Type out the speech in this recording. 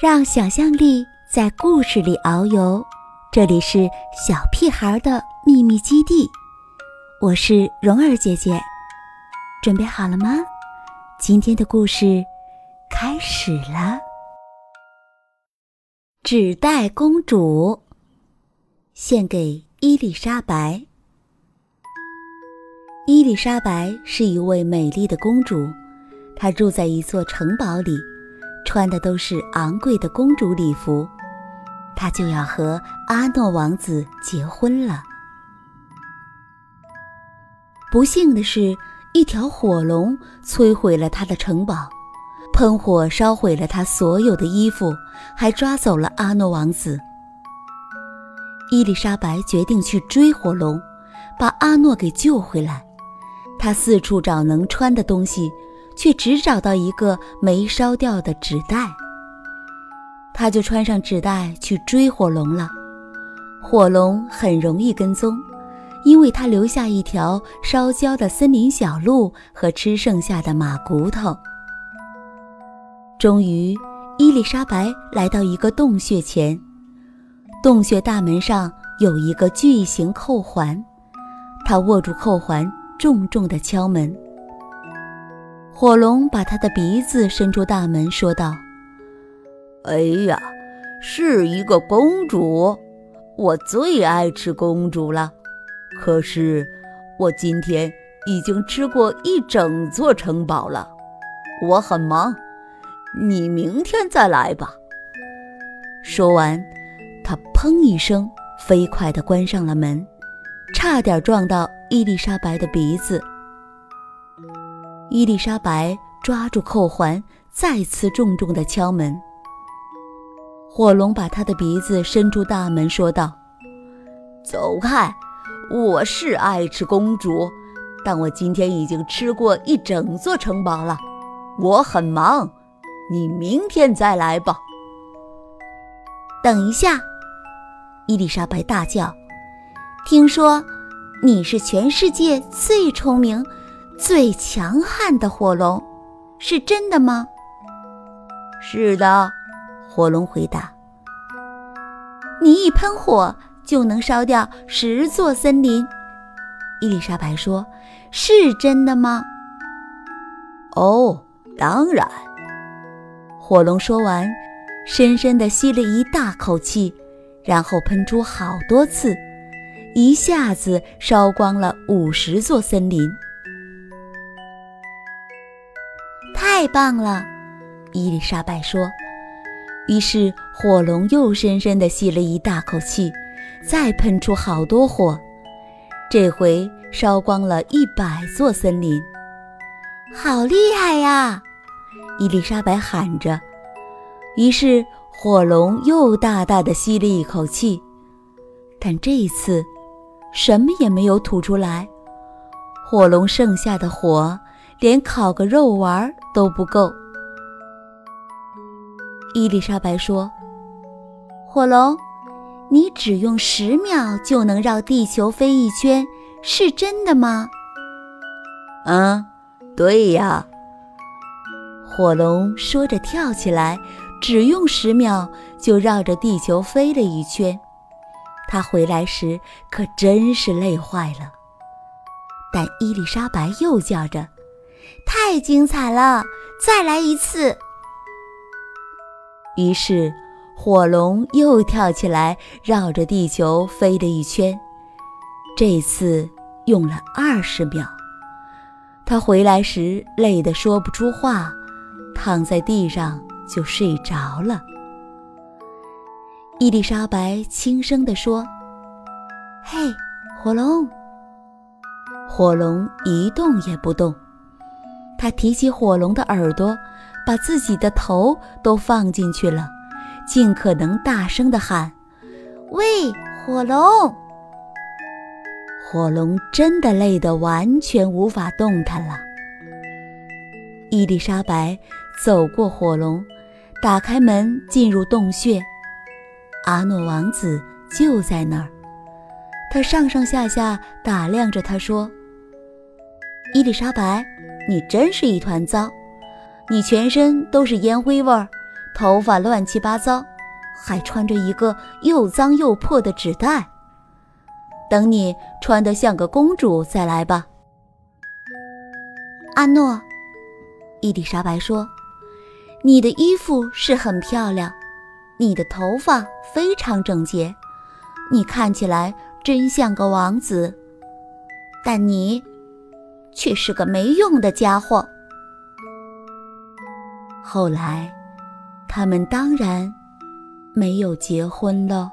让想象力在故事里遨游。这里是小屁孩的秘密基地，我是蓉儿姐姐，准备好了吗？今天的故事开始了。纸袋公主，献给伊丽莎白。伊丽莎白是一位美丽的公主，她住在一座城堡里。穿的都是昂贵的公主礼服，她就要和阿诺王子结婚了。不幸的是，一条火龙摧毁了他的城堡，喷火烧毁了他所有的衣服，还抓走了阿诺王子。伊丽莎白决定去追火龙，把阿诺给救回来。她四处找能穿的东西。却只找到一个没烧掉的纸袋，他就穿上纸袋去追火龙了。火龙很容易跟踪，因为他留下一条烧焦的森林小路和吃剩下的马骨头。终于，伊丽莎白来到一个洞穴前，洞穴大门上有一个巨型扣环，她握住扣环，重重地敲门。火龙把他的鼻子伸出大门，说道：“哎呀，是一个公主，我最爱吃公主了。可是我今天已经吃过一整座城堡了，我很忙，你明天再来吧。”说完，他砰一声，飞快地关上了门，差点撞到伊丽莎白的鼻子。伊丽莎白抓住扣环，再次重重地敲门。火龙把他的鼻子伸出大门，说道：“走开！我是爱吃公主，但我今天已经吃过一整座城堡了。我很忙，你明天再来吧。”等一下！伊丽莎白大叫：“听说你是全世界最聪明。”最强悍的火龙，是真的吗？是的，火龙回答。你一喷火就能烧掉十座森林，伊丽莎白说：“是真的吗？”哦，当然。火龙说完，深深地吸了一大口气，然后喷出好多次，一下子烧光了五十座森林。太棒了，伊丽莎白说。于是火龙又深深地吸了一大口气，再喷出好多火，这回烧光了一百座森林。好厉害呀！伊丽莎白喊着。于是火龙又大大的吸了一口气，但这一次什么也没有吐出来。火龙剩下的火。连烤个肉丸都不够。伊丽莎白说：“火龙，你只用十秒就能绕地球飞一圈，是真的吗？”“嗯，对呀。”火龙说着跳起来，只用十秒就绕着地球飞了一圈。他回来时可真是累坏了。但伊丽莎白又叫着。太精彩了！再来一次。于是，火龙又跳起来，绕着地球飞了一圈。这次用了二十秒。他回来时累得说不出话，躺在地上就睡着了。伊丽莎白轻声地说：“嘿，火龙。”火龙一动也不动。他提起火龙的耳朵，把自己的头都放进去了，尽可能大声地喊：“喂，火龙！”火龙真的累得完全无法动弹了。伊丽莎白走过火龙，打开门进入洞穴。阿诺王子就在那儿，他上上下下打量着他，说：“伊丽莎白。”你真是一团糟，你全身都是烟灰味儿，头发乱七八糟，还穿着一个又脏又破的纸袋。等你穿得像个公主再来吧。”阿诺，伊丽莎白说：“你的衣服是很漂亮，你的头发非常整洁，你看起来真像个王子。但你，却是个没用的家伙。”后来，他们当然没有结婚了。